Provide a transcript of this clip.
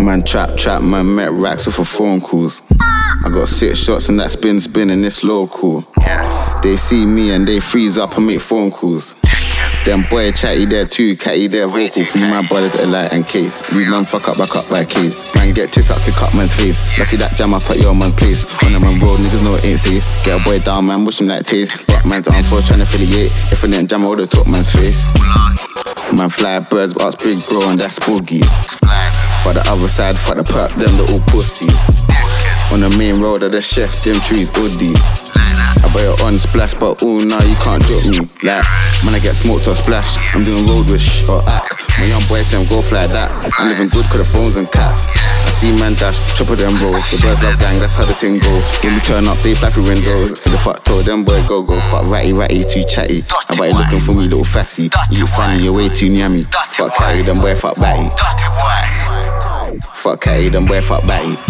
Man trap trap, man met racks off of phone calls. I got six shots and that spin spin in this local. Yes. They see me and they freeze up and make phone calls. Them boy chatty there too, catty there vocal. Free my brothers a light and case. Leave man fuck up, back up by case. Man get twist up, kick up man's face. Lucky that jam up at your man's place. On a man road, niggas know it ain't safe. Get a boy down, man, wish him like taste. Black man's on four trying to affiliate. If I didn't jam, I would've took man's face. Man fly birds, but us big bro and that's spooky. For the other side, for the perp, them little pussies. On the main road of the chef, them trees woody. Buy it on splash, but oh nah, you can't drop me. Like, man, I get smoked or splash. I'm doing road wish or act. My young boy tell him go fly that. I'm living good cause the phones and cats. I see man dash, chopper them rolls. The birds love gang, that's how the thing go. When we turn up, they fly through windows. The fuck told them boy go go. Fuck ratty ratty, too chatty. I bet you looking for me, little fassy. You funny, you're way too yummy. Fuck catty, them boy fuck batty. Fuck catty, them boy fuck batty.